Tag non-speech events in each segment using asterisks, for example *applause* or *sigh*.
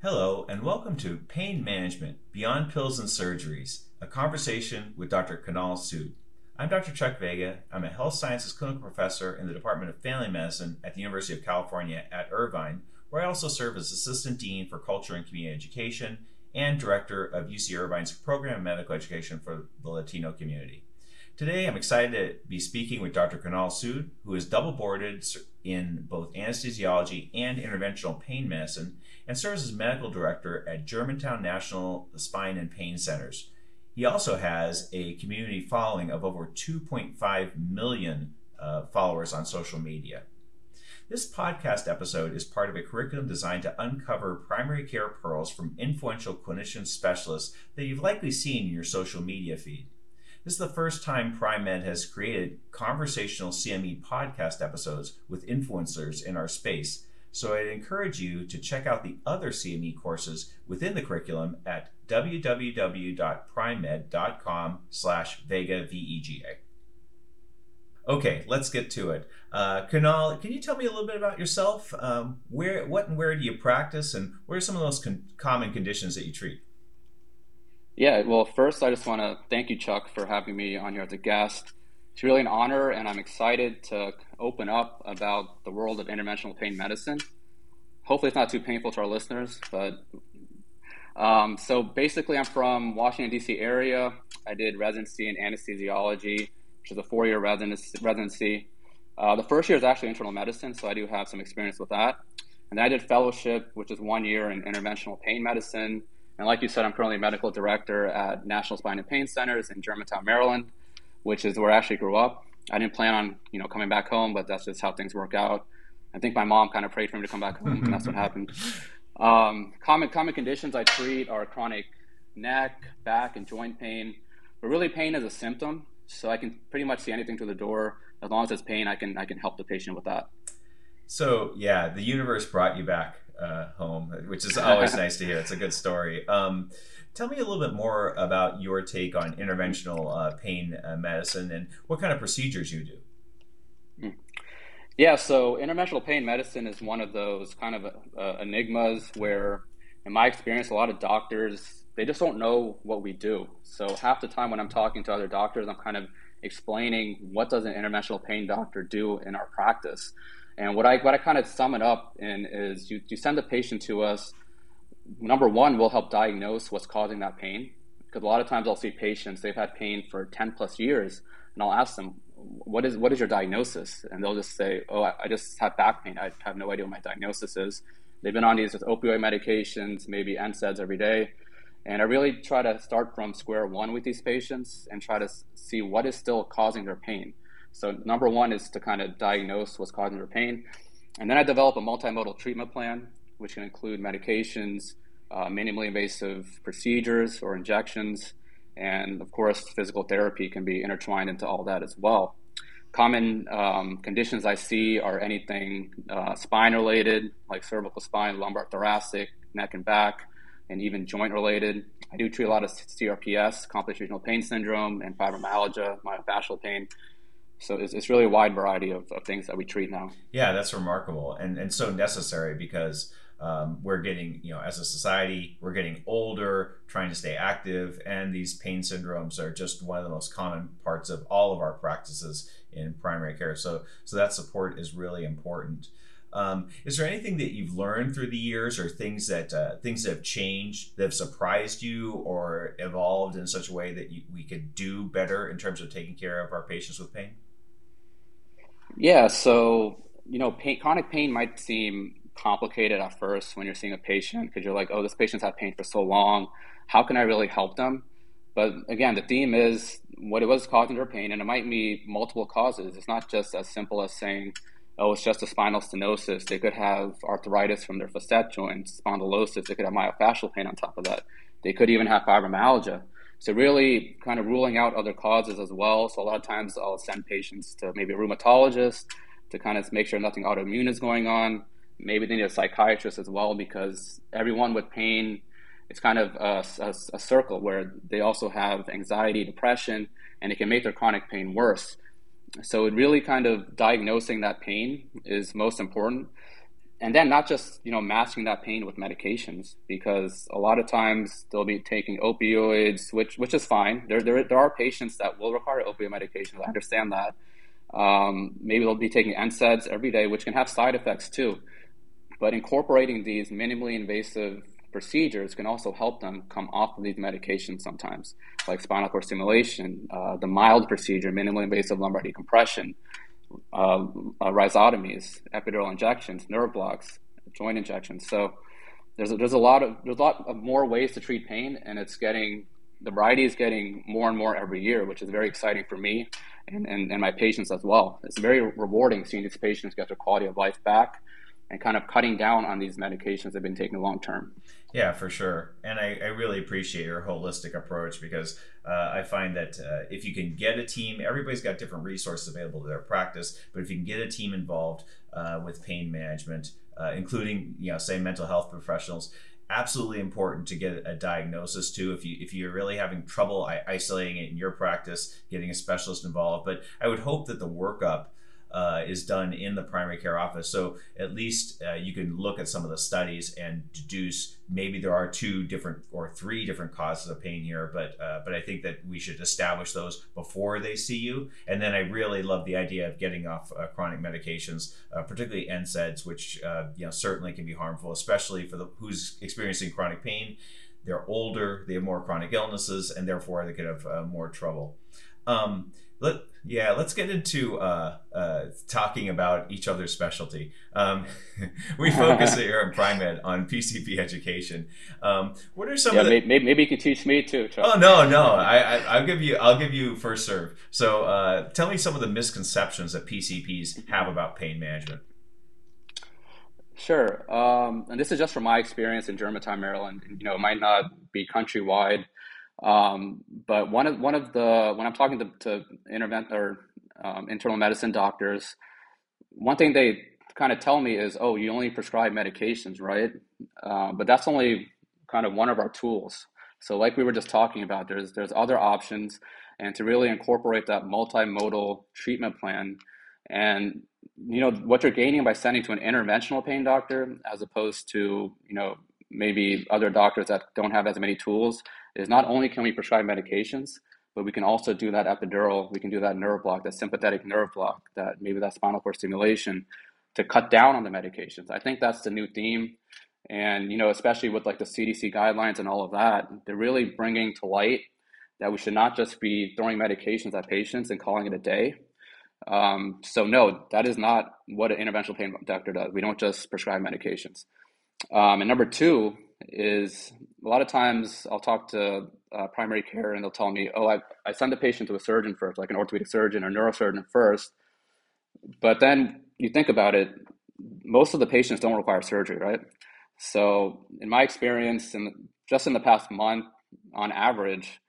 Hello, and welcome to Pain Management Beyond Pills and Surgeries, a conversation with Dr. Kunal Sood. I'm Dr. Chuck Vega. I'm a health sciences clinical professor in the Department of Family Medicine at the University of California at Irvine, where I also serve as Assistant Dean for Culture and Community Education and Director of UC Irvine's Program of Medical Education for the Latino community. Today, I'm excited to be speaking with Dr. Kunal Sood, who is double boarded in both anesthesiology and interventional pain medicine and serves as medical director at Germantown National Spine and Pain Centers. He also has a community following of over 2.5 million uh, followers on social media. This podcast episode is part of a curriculum designed to uncover primary care pearls from influential clinician specialists that you've likely seen in your social media feed. This is the first time Pri-Med has created conversational CME podcast episodes with influencers in our space so I'd encourage you to check out the other CME courses within the curriculum at www.pri-med.com slash Vega VEGA. Okay, let's get to it. Uh, Kunal, can you tell me a little bit about yourself? Um, where, what, and where do you practice, and what are some of those con- common conditions that you treat? Yeah, well, first, I just want to thank you, Chuck, for having me on here as a guest. It's really an honor, and I'm excited to open up about the world of interventional pain medicine. Hopefully, it's not too painful to our listeners, but um, so basically, I'm from Washington D.C. area. I did residency in anesthesiology, which is a four-year residency. Uh, the first year is actually internal medicine, so I do have some experience with that. And then I did fellowship, which is one year in interventional pain medicine. And like you said, I'm currently a medical director at National Spine and Pain Centers in Germantown, Maryland, which is where I actually grew up. I didn't plan on you know coming back home, but that's just how things work out. I think my mom kind of prayed for me to come back home, and that's what happened. Um, common common conditions I treat are chronic neck, back, and joint pain. But really, pain is a symptom, so I can pretty much see anything through the door. As long as it's pain, I can I can help the patient with that. So yeah, the universe brought you back uh, home, which is always nice to hear. It's a good story. Um, tell me a little bit more about your take on interventional uh, pain uh, medicine and what kind of procedures you do. Hmm. Yeah, so interventional pain medicine is one of those kind of uh, enigmas where, in my experience, a lot of doctors they just don't know what we do. So half the time when I'm talking to other doctors, I'm kind of explaining what does an interventional pain doctor do in our practice. And what I what I kind of sum it up in is you, you send a patient to us. Number one, we'll help diagnose what's causing that pain. Because a lot of times I'll see patients, they've had pain for 10 plus years, and I'll ask them, what is what is your diagnosis? And they'll just say, oh, I, I just have back pain. I have no idea what my diagnosis is. They've been on these with opioid medications, maybe NSAIDs every day. And I really try to start from square one with these patients and try to see what is still causing their pain. So number one is to kind of diagnose what's causing their pain. And then I develop a multimodal treatment plan, which can include medications, uh, minimally invasive procedures or injections, and of course, physical therapy can be intertwined into all that as well. Common um, conditions I see are anything uh, spine related, like cervical spine, lumbar thoracic, neck and back, and even joint related. I do treat a lot of CRPS, complex regional pain syndrome, and fibromyalgia, myofascial pain. So it's, it's really a wide variety of, of things that we treat now. Yeah, that's remarkable and, and so necessary because um, we're getting, you know, as a society, we're getting older, trying to stay active, and these pain syndromes are just one of the most common parts of all of our practices in primary care. So, so that support is really important. Um, is there anything that you've learned through the years, or things that uh, things that have changed that have surprised you, or evolved in such a way that you, we could do better in terms of taking care of our patients with pain? Yeah, so you know, pain, chronic pain might seem complicated at first when you're seeing a patient because you're like, oh, this patient's had pain for so long. How can I really help them? But again, the theme is what it was causing their pain, and it might be multiple causes. It's not just as simple as saying, oh, it's just a spinal stenosis. They could have arthritis from their facet joints, spondylosis. They could have myofascial pain on top of that. They could even have fibromyalgia. So really kind of ruling out other causes as well. So a lot of times I'll send patients to maybe a rheumatologist to kind of make sure nothing autoimmune is going on. Maybe they need a psychiatrist as well because everyone with pain, it's kind of a, a, a circle where they also have anxiety, depression, and it can make their chronic pain worse. So it really kind of diagnosing that pain is most important. And then not just you know masking that pain with medications because a lot of times they'll be taking opioids which which is fine. There there, there are patients that will require opioid medications. I understand that. Um, maybe they'll be taking NSAIDs every day which can have side effects too. But incorporating these minimally invasive procedures can also help them come off of these medications sometimes like spinal cord stimulation uh, the mild procedure minimally invasive lumbar decompression uh, uh, rhizotomies, epidural injections, nerve blocks, joint injections. So there's a, there's a lot of there's a lot of more ways to treat pain, and it's getting the variety is getting more and more every year, which is very exciting for me and, and, and my patients as well. It's very rewarding seeing these patients get their quality of life back and kind of cutting down on these medications they've been taking long term. Yeah, for sure. And I, I, really appreciate your holistic approach because uh, I find that uh, if you can get a team, everybody's got different resources available to their practice, but if you can get a team involved uh, with pain management, uh, including, you know, say mental health professionals, absolutely important to get a diagnosis too if you if you're really having trouble isolating it in your practice getting a specialist involved but i would hope that the workup uh, is done in the primary care office. So at least uh, you can look at some of the studies and deduce maybe there are two different or three different causes of pain here. But uh, but I think that we should establish those before they see you. And then I really love the idea of getting off uh, chronic medications, uh, particularly NSAIDs, which uh, you know certainly can be harmful, especially for the who's experiencing chronic pain. They're older, they have more chronic illnesses, and therefore they could have more trouble. Um, let yeah, let's get into uh, uh, talking about each other's specialty. Um, *laughs* we focus *laughs* here at Pri-Med on PCP education. Um, what are some yeah, of the... maybe, maybe you could teach me too. Chuck. Oh no, no, I, will give you I'll give you first serve. So uh, tell me some of the misconceptions that PCPs have about pain management. Sure, um, and this is just from my experience in Germantown, Maryland. You know, it might not be countrywide. Um, but one of one of the when I'm talking to, to intervent or um, internal medicine doctors, one thing they kind of tell me is, "Oh, you only prescribe medications, right?" Uh, but that's only kind of one of our tools. So, like we were just talking about, there's there's other options, and to really incorporate that multimodal treatment plan, and you know what you're gaining by sending to an interventional pain doctor as opposed to you know maybe other doctors that don't have as many tools is not only can we prescribe medications, but we can also do that epidural, we can do that nerve block, that sympathetic nerve block, that maybe that spinal cord stimulation to cut down on the medications. I think that's the new theme. And, you know, especially with like the CDC guidelines and all of that, they're really bringing to light that we should not just be throwing medications at patients and calling it a day. Um, so no, that is not what an interventional pain doctor does. We don't just prescribe medications. Um, and number two is a lot of times I'll talk to uh, primary care and they'll tell me, oh, I, I send the patient to a surgeon first, like an orthopedic surgeon or neurosurgeon first. But then you think about it, most of the patients don't require surgery, right? So in my experience, and just in the past month, on average,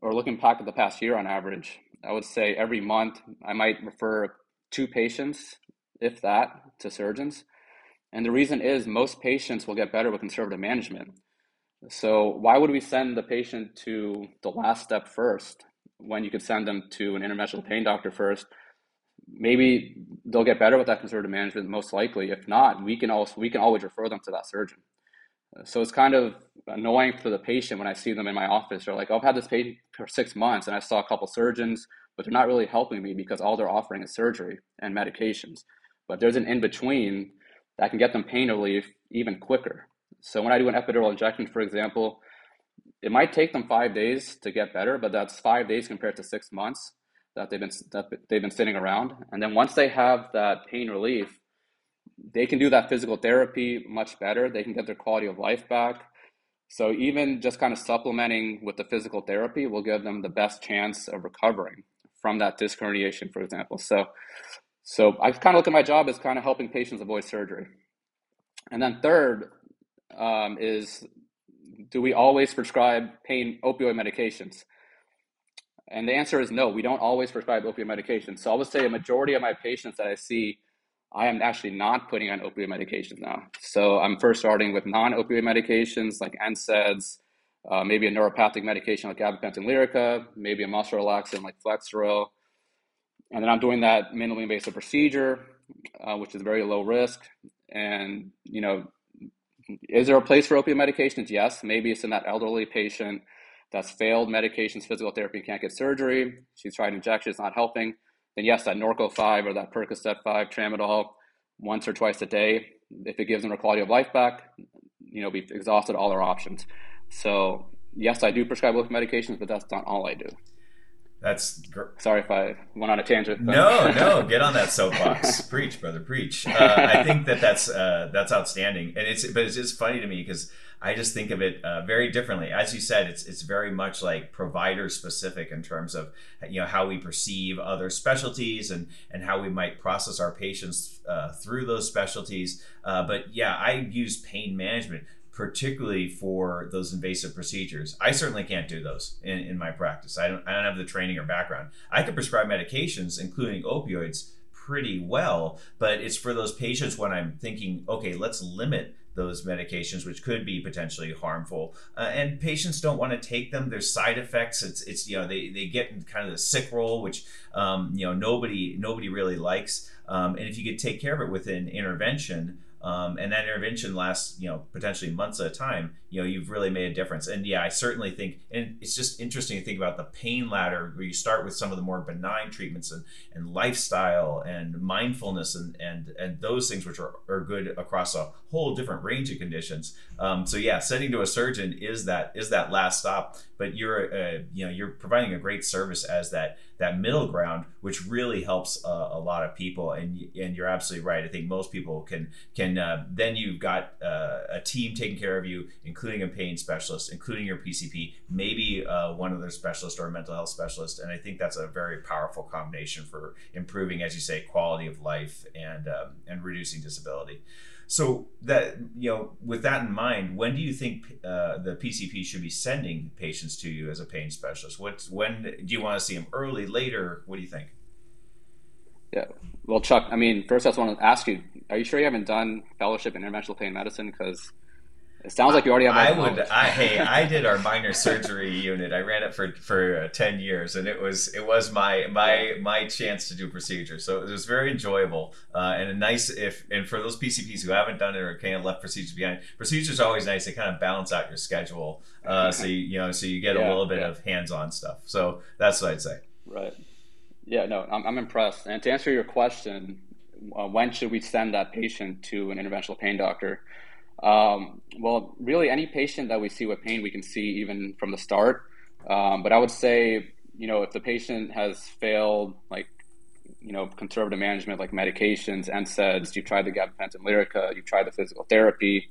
or looking back at the past year on average, I would say every month I might refer two patients, if that, to surgeons. And the reason is most patients will get better with conservative management. So why would we send the patient to the last step first when you could send them to an interventional pain doctor first? Maybe they'll get better with that conservative management, most likely. If not, we can also we can always refer them to that surgeon. So it's kind of annoying for the patient when I see them in my office. They're like, oh, I've had this patient for six months and I saw a couple surgeons, but they're not really helping me because all they're offering is surgery and medications. But there's an in between that can get them pain relief even quicker. So when I do an epidural injection, for example, it might take them five days to get better, but that's five days compared to six months that they've been that they've been sitting around. And then once they have that pain relief, they can do that physical therapy much better. They can get their quality of life back. So even just kind of supplementing with the physical therapy will give them the best chance of recovering from that disc herniation, for example. So so I kind of look at my job as kind of helping patients avoid surgery. And then third um, is, do we always prescribe pain opioid medications? And the answer is no, we don't always prescribe opioid medications. So I would say a majority of my patients that I see, I am actually not putting on opioid medications now. So I'm first starting with non-opioid medications like NSAIDs, uh, maybe a neuropathic medication like gabapentin Lyrica, maybe a muscle relaxant like Flexeril, and then I'm doing that minimally invasive procedure, uh, which is very low risk. And, you know, is there a place for opiate medications? Yes. Maybe it's in that elderly patient that's failed medications, physical therapy, can't get surgery. She's tried injections, not helping. Then yes, that Norco 5 or that Percocet 5, Tramadol, once or twice a day, if it gives them their quality of life back, you know, we've exhausted all our options. So yes, I do prescribe opiate medications, but that's not all I do. That's gr- sorry if I went on a tangent. No, *laughs* no, get on that soapbox, *laughs* preach, brother, preach. Uh, I think that that's uh, that's outstanding, and it's but it's just funny to me because I just think of it uh, very differently. As you said, it's it's very much like provider specific in terms of you know how we perceive other specialties and and how we might process our patients uh, through those specialties. Uh, but yeah, I use pain management particularly for those invasive procedures. I certainly can't do those in, in my practice. I don't, I don't have the training or background. I can prescribe medications, including opioids, pretty well, but it's for those patients when I'm thinking, okay, let's limit those medications, which could be potentially harmful. Uh, and patients don't want to take them. There's side effects. It's, it's you know, they, they get in kind of the sick role, which, um, you know, nobody, nobody really likes. Um, and if you could take care of it with an intervention, um, and that intervention lasts you know potentially months at a time you know you've really made a difference. And yeah i certainly think and it's just interesting to think about the pain ladder where you start with some of the more benign treatments and, and lifestyle and mindfulness and and and those things which are, are good across a whole different range of conditions. Um, so yeah sending to a surgeon is that is that last stop. But you're uh, you know you're providing a great service as that that middle ground which really helps a lot of people. And and you're absolutely right. I think most people can can uh, then you've got uh, a team taking care of you including a pain specialist including your pcp maybe uh, one other specialist or a mental health specialist and i think that's a very powerful combination for improving as you say quality of life and um, and reducing disability so that you know, with that in mind, when do you think uh, the PCP should be sending patients to you as a pain specialist? What when do you want to see them early, later? What do you think? Yeah, well, Chuck, I mean, first I just want to ask you: Are you sure you haven't done fellowship in interventional pain medicine? Because it sounds like you already have. I would. I, hey, I did our minor surgery unit. I ran it for for uh, ten years, and it was it was my my my chance to do procedures. So it was very enjoyable uh, and a nice. If and for those PCPs who haven't done it or kind of left procedures behind, procedures are always nice. They kind of balance out your schedule, uh, *laughs* so you you know so you get yeah, a little bit yeah. of hands on stuff. So that's what I'd say. Right. Yeah. No, I'm I'm impressed. And to answer your question, uh, when should we send that patient to an interventional pain doctor? Um, well, really, any patient that we see with pain, we can see even from the start. Um, but I would say, you know, if the patient has failed, like, you know, conservative management, like medications, NSAIDs, you've tried the gabapentin Lyrica, you've tried the physical therapy,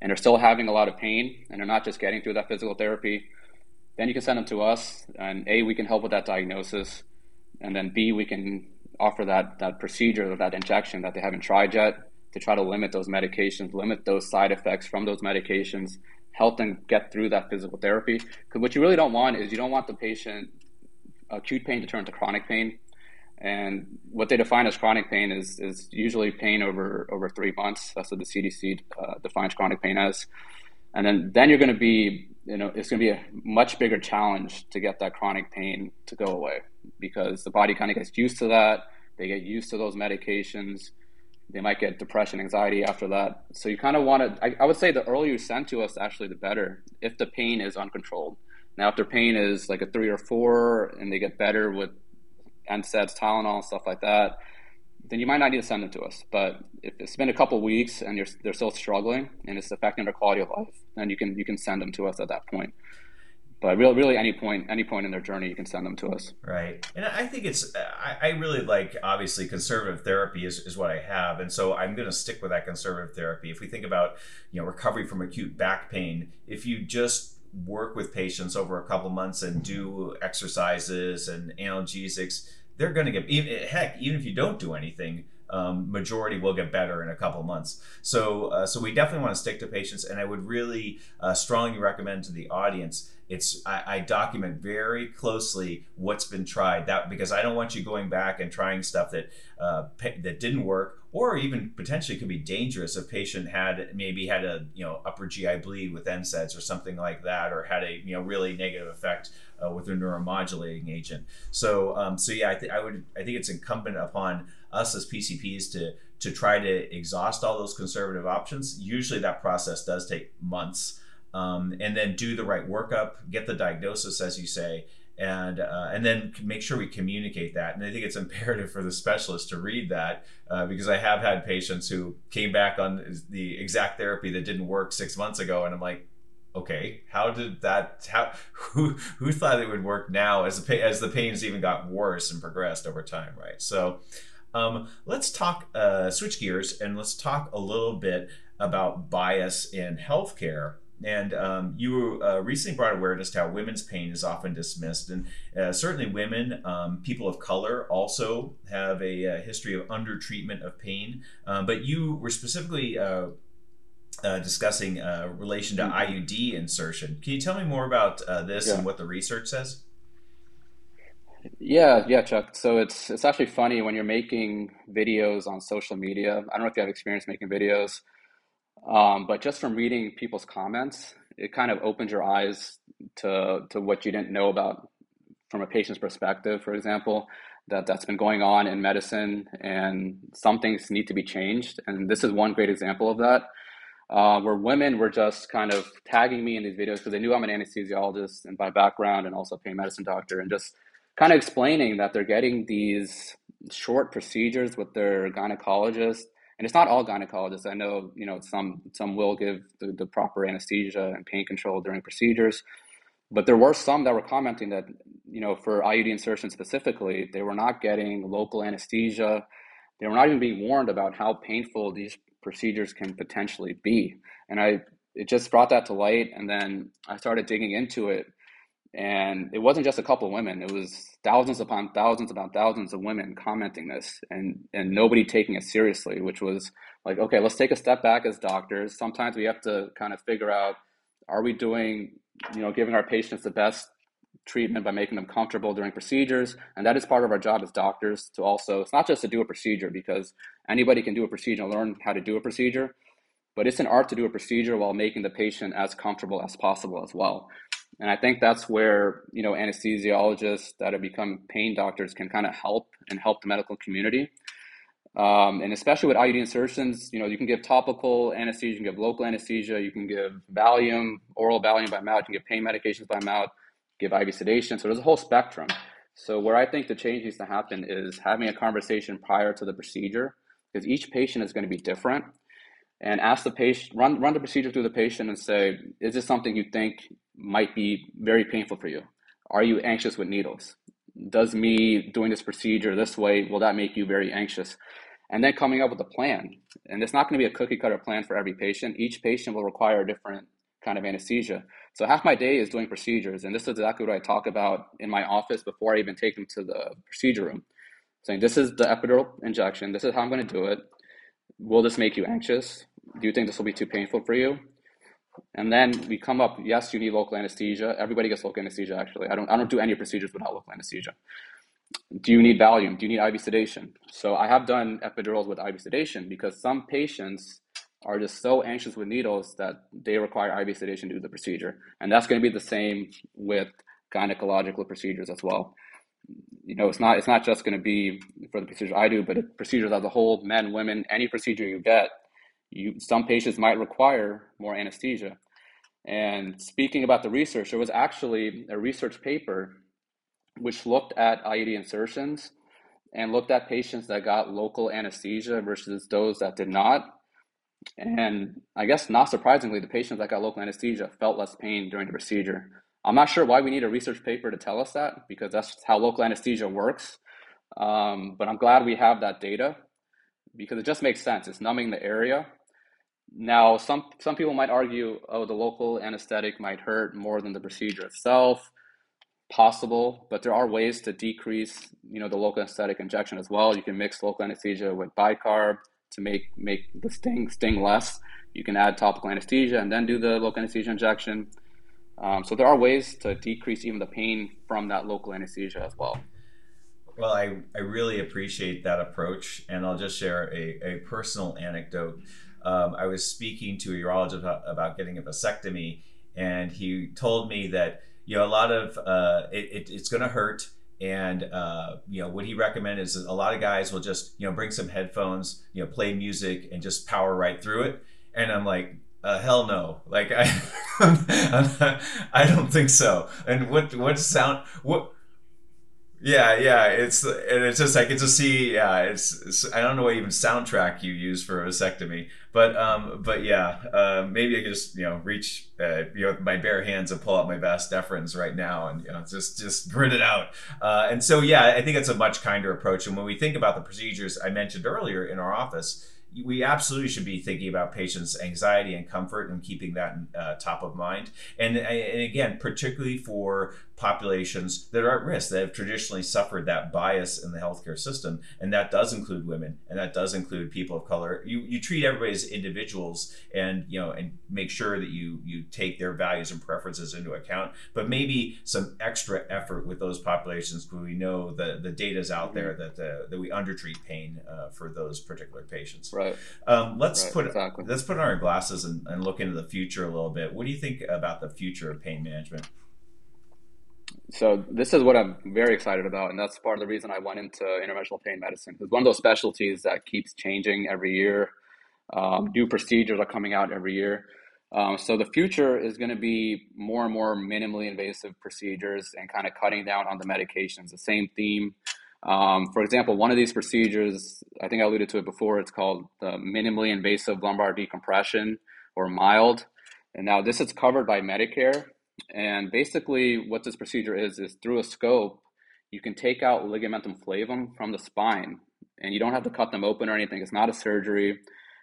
and they're still having a lot of pain, and they're not just getting through that physical therapy, then you can send them to us, and A, we can help with that diagnosis, and then B, we can offer that that procedure or that injection that they haven't tried yet to try to limit those medications, limit those side effects from those medications, help them get through that physical therapy. Because what you really don't want is you don't want the patient acute pain to turn to chronic pain. And what they define as chronic pain is, is usually pain over, over three months. That's what the CDC uh, defines chronic pain as. And then, then you're going to be, you know, it's going to be a much bigger challenge to get that chronic pain to go away because the body kind of gets used to that. They get used to those medications they might get depression, anxiety after that. So you kind of want to, I, I, would say the earlier you send to us, actually, the better if the pain is uncontrolled. Now, if their pain is like a three or four and they get better with NSAIDs, Tylenol, and stuff like that, then you might not need to send them to us. But if it's been a couple weeks and they're still struggling and it's affecting their quality of life, then you can you can send them to us at that point but really, really any point any point in their journey you can send them to us. Right. And i think it's i, I really like obviously conservative therapy is, is what i have. And so i'm going to stick with that conservative therapy. If we think about you know recovery from acute back pain if you just work with patients over a couple months and do exercises and analgesics they're going to get even, heck even if you don't do anything um, majority will get better in a couple months. So, uh, so we definitely want to stick to patients, and I would really uh, strongly recommend to the audience it's I, I, document very closely what's been tried that because I don't want you going back and trying stuff that uh, that didn't work or even potentially could be dangerous. If patient had maybe had a you know upper GI bleed with NSAIDs or something like that, or had a you know really negative effect uh, with a neuromodulating agent. So um, so yeah, I, th- I would I think it's incumbent upon us as PCPs to to try to exhaust all those conservative options. Usually, that process does take months. Um, and then do the right workup, get the diagnosis, as you say, and uh, and then make sure we communicate that. And I think it's *laughs* imperative for the specialist to read that uh, because I have had patients who came back on the exact therapy that didn't work six months ago, and I'm like, okay, how did that? How *laughs* who who thought it would work now as the as the pains even got worse and progressed over time, right? So. Um, let's talk, uh, switch gears, and let's talk a little bit about bias in healthcare. And um, you uh, recently brought awareness to how women's pain is often dismissed. And uh, certainly, women, um, people of color, also have a, a uh, history of undertreatment of pain. Um, but you were specifically uh, uh, discussing uh, relation to mm-hmm. IUD insertion. Can you tell me more about uh, this yeah. and what the research says? Yeah, yeah, Chuck. So it's it's actually funny when you're making videos on social media. I don't know if you have experience making videos, um, but just from reading people's comments, it kind of opens your eyes to to what you didn't know about from a patient's perspective. For example, that that's been going on in medicine, and some things need to be changed. And this is one great example of that uh, where women were just kind of tagging me in these videos because they knew I'm an anesthesiologist and by background and also a pain medicine doctor, and just kind of explaining that they're getting these short procedures with their gynecologist. And it's not all gynecologists. I know, you know, some some will give the, the proper anesthesia and pain control during procedures, but there were some that were commenting that, you know, for IUD insertion specifically, they were not getting local anesthesia. They were not even being warned about how painful these procedures can potentially be. And I it just brought that to light and then I started digging into it and it wasn't just a couple of women it was thousands upon thousands upon thousands of women commenting this and and nobody taking it seriously which was like okay let's take a step back as doctors sometimes we have to kind of figure out are we doing you know giving our patients the best treatment by making them comfortable during procedures. And that is part of our job as doctors to also, it's not just to do a procedure because anybody can do a procedure and learn how to do a procedure, but it's an art to do a procedure while making the patient as comfortable as possible as well. And I think that's where, you know, anesthesiologists that have become pain doctors can kind of help and help the medical community. Um, and especially with IUD insertions, you know, you can give topical anesthesia, you can give local anesthesia, you can give Valium, oral Valium by mouth, you can give pain medications by mouth give IV sedation. So there's a whole spectrum. So where I think the change needs to happen is having a conversation prior to the procedure, because each patient is going to be different. And ask the patient, run run the procedure through the patient, and say, is this something you think might be very painful for you? Are you anxious with needles? Does me doing this procedure this way will that make you very anxious? And then coming up with a plan. And it's not going to be a cookie cutter plan for every patient. Each patient will require a different kind of anesthesia. So half my day is doing procedures, and this is exactly what I talk about in my office before I even take them to the procedure room. Saying this is the epidural injection. This is how I'm going to do it. Will this make you anxious? Do you think this will be too painful for you? And then we come up. Yes, you need local anesthesia. Everybody gets local anesthesia. Actually, I don't. I don't do any procedures without local anesthesia. Do you need Valium? Do you need IV sedation? So I have done epidurals with IV sedation because some patients are just so anxious with needles that they require IV sedation to do the procedure. And that's going to be the same with gynecological procedures as well. You know, it's not it's not just going to be for the procedure I do, but procedures as a whole, men, women, any procedure you get, you some patients might require more anesthesia. And speaking about the research, there was actually a research paper which looked at IUD insertions and looked at patients that got local anesthesia versus those that did not and I guess not surprisingly, the patients that got local anesthesia felt less pain during the procedure. I'm not sure why we need a research paper to tell us that because that's how local anesthesia works. Um, but I'm glad we have that data because it just makes sense. It's numbing the area. Now, some some people might argue, oh, the local anesthetic might hurt more than the procedure itself. Possible, but there are ways to decrease, you know, the local anesthetic injection as well. You can mix local anesthesia with bicarb to make make the sting sting less. You can add topical anesthesia and then do the local anesthesia injection. Um, so there are ways to decrease even the pain from that local anesthesia as well. Well, I, I really appreciate that approach, and I'll just share a, a personal anecdote. Um, I was speaking to a urologist about, about, getting a vasectomy, and he told me that you know a lot of uh, it, it, it's going to hurt and uh, you know what he recommended is a lot of guys will just you know bring some headphones you know play music and just power right through it and i'm like uh, hell no like i *laughs* i don't think so and what what sound what yeah, yeah, it's and it's just I get to see. Yeah, it's, it's, I don't know what even soundtrack you use for a vasectomy, but um, but yeah, uh, maybe I could just you know reach uh, you know with my bare hands and pull out my vas deferens right now and you know just just grit it out. Uh, and so yeah, I think it's a much kinder approach. And when we think about the procedures I mentioned earlier in our office, we absolutely should be thinking about patients' anxiety and comfort and keeping that uh, top of mind. And, and again, particularly for populations that are at risk that have traditionally suffered that bias in the healthcare system. And that does include women and that does include people of color. You, you treat everybody as individuals and you know and make sure that you you take their values and preferences into account. But maybe some extra effort with those populations because we know the the data is out there that uh, that we undertreat pain uh, for those particular patients. Right. Um, let's right, put exactly. let's put on our glasses and, and look into the future a little bit. What do you think about the future of pain management so this is what I'm very excited about, and that's part of the reason I went into interventional pain medicine. It's one of those specialties that keeps changing every year. Um, new procedures are coming out every year. Um, so the future is going to be more and more minimally invasive procedures and kind of cutting down on the medications. The same theme. Um, for example, one of these procedures, I think I alluded to it before. It's called the minimally invasive lumbar decompression or MILD. And now this is covered by Medicare, and basically, what this procedure is, is through a scope, you can take out ligamentum flavum from the spine, and you don't have to cut them open or anything. It's not a surgery,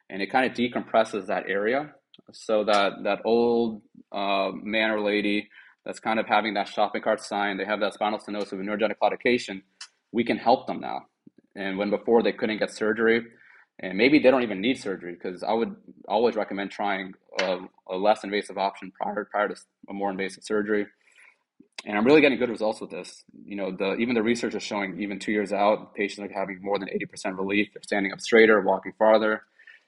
and it kind of decompresses that area so that that old uh, man or lady that's kind of having that shopping cart sign, they have that spinal stenosis with neurogenic claudication, we can help them now. And when before they couldn't get surgery, and maybe they don't even need surgery because I would always recommend trying a, a, less invasive option prior prior to a more invasive surgery. And I'm really getting good results with this. You know, the even the research is showing even two years out, patients are having more than 80% relief. They're standing up straighter, walking farther.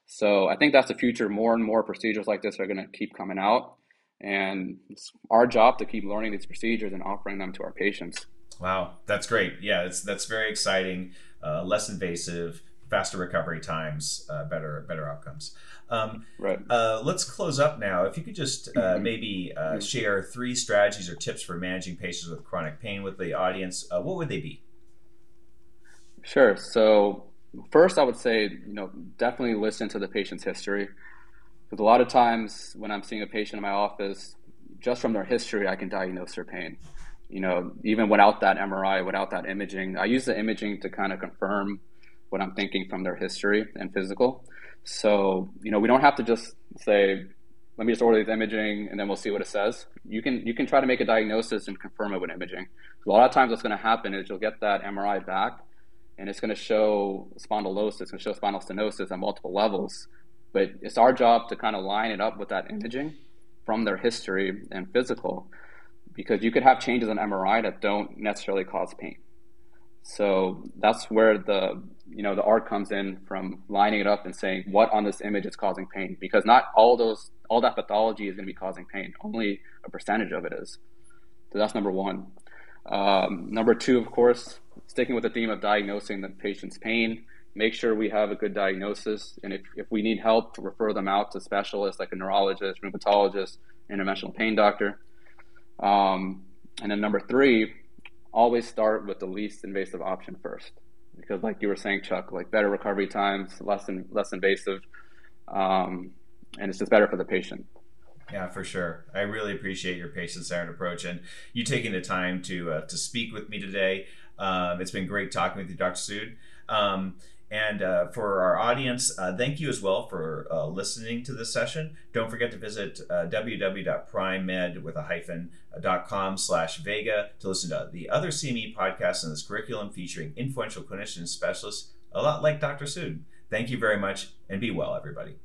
So I think that's the future. More and more procedures like this are going to keep coming out, and it's our job to keep learning these procedures and offering them to our patients. Wow, that's great. Yeah, that's that's very exciting. Uh, less invasive, faster recovery times, uh, better better outcomes. Um, right. Uh, let's close up now. If you could just uh, mm-hmm. maybe uh, share three strategies or tips for managing patients with chronic pain with the audience, uh, what would they be? Sure. So first, I would say you know definitely listen to the patient's history, because a lot of times when I'm seeing a patient in my office, just from their history, I can diagnose their pain. You know, even without that MRI, without that imaging, I use the imaging to kind of confirm what I'm thinking from their history and physical. So, you know, we don't have to just say, let me just order the imaging and then we'll see what it says. You can you can try to make a diagnosis and confirm it with imaging. A lot of times what's going to happen is you'll get that MRI back and it's going to show spondylosis, it's to show spinal stenosis at multiple levels. But it's our job to kind of line it up with that imaging from their history and physical because you could have changes on MRI that don't necessarily cause pain. So that's where the you know the art comes in from lining it up and saying what on this image is causing pain because not all those all that pathology is going to be causing pain. Only a percentage of it is. So that's number one. Um, number two, of course, sticking with the theme of diagnosing the patient's pain. Make sure we have a good diagnosis, and if, if we need help, refer them out to specialists like a neurologist, rheumatologist, interventional pain doctor. Um, and then number three, always start with the least invasive option first. Because like you were saying chuck like better recovery times less and less invasive um, and it's just better for the patient. Yeah for sure. I really appreciate your patient-centered approach and you taking the time to uh, to speak with me today. Um, it's been great talking with you dr sood. Um, and uh, for our audience, uh, thank you as well for uh, listening to this session. Don't forget to visit uh, www.primemed with a hyphen.com uh, slash Vega to listen to the other CME podcasts in this curriculum featuring influential clinicians specialists, a lot like Dr. Sood. Thank you very much and be well, everybody.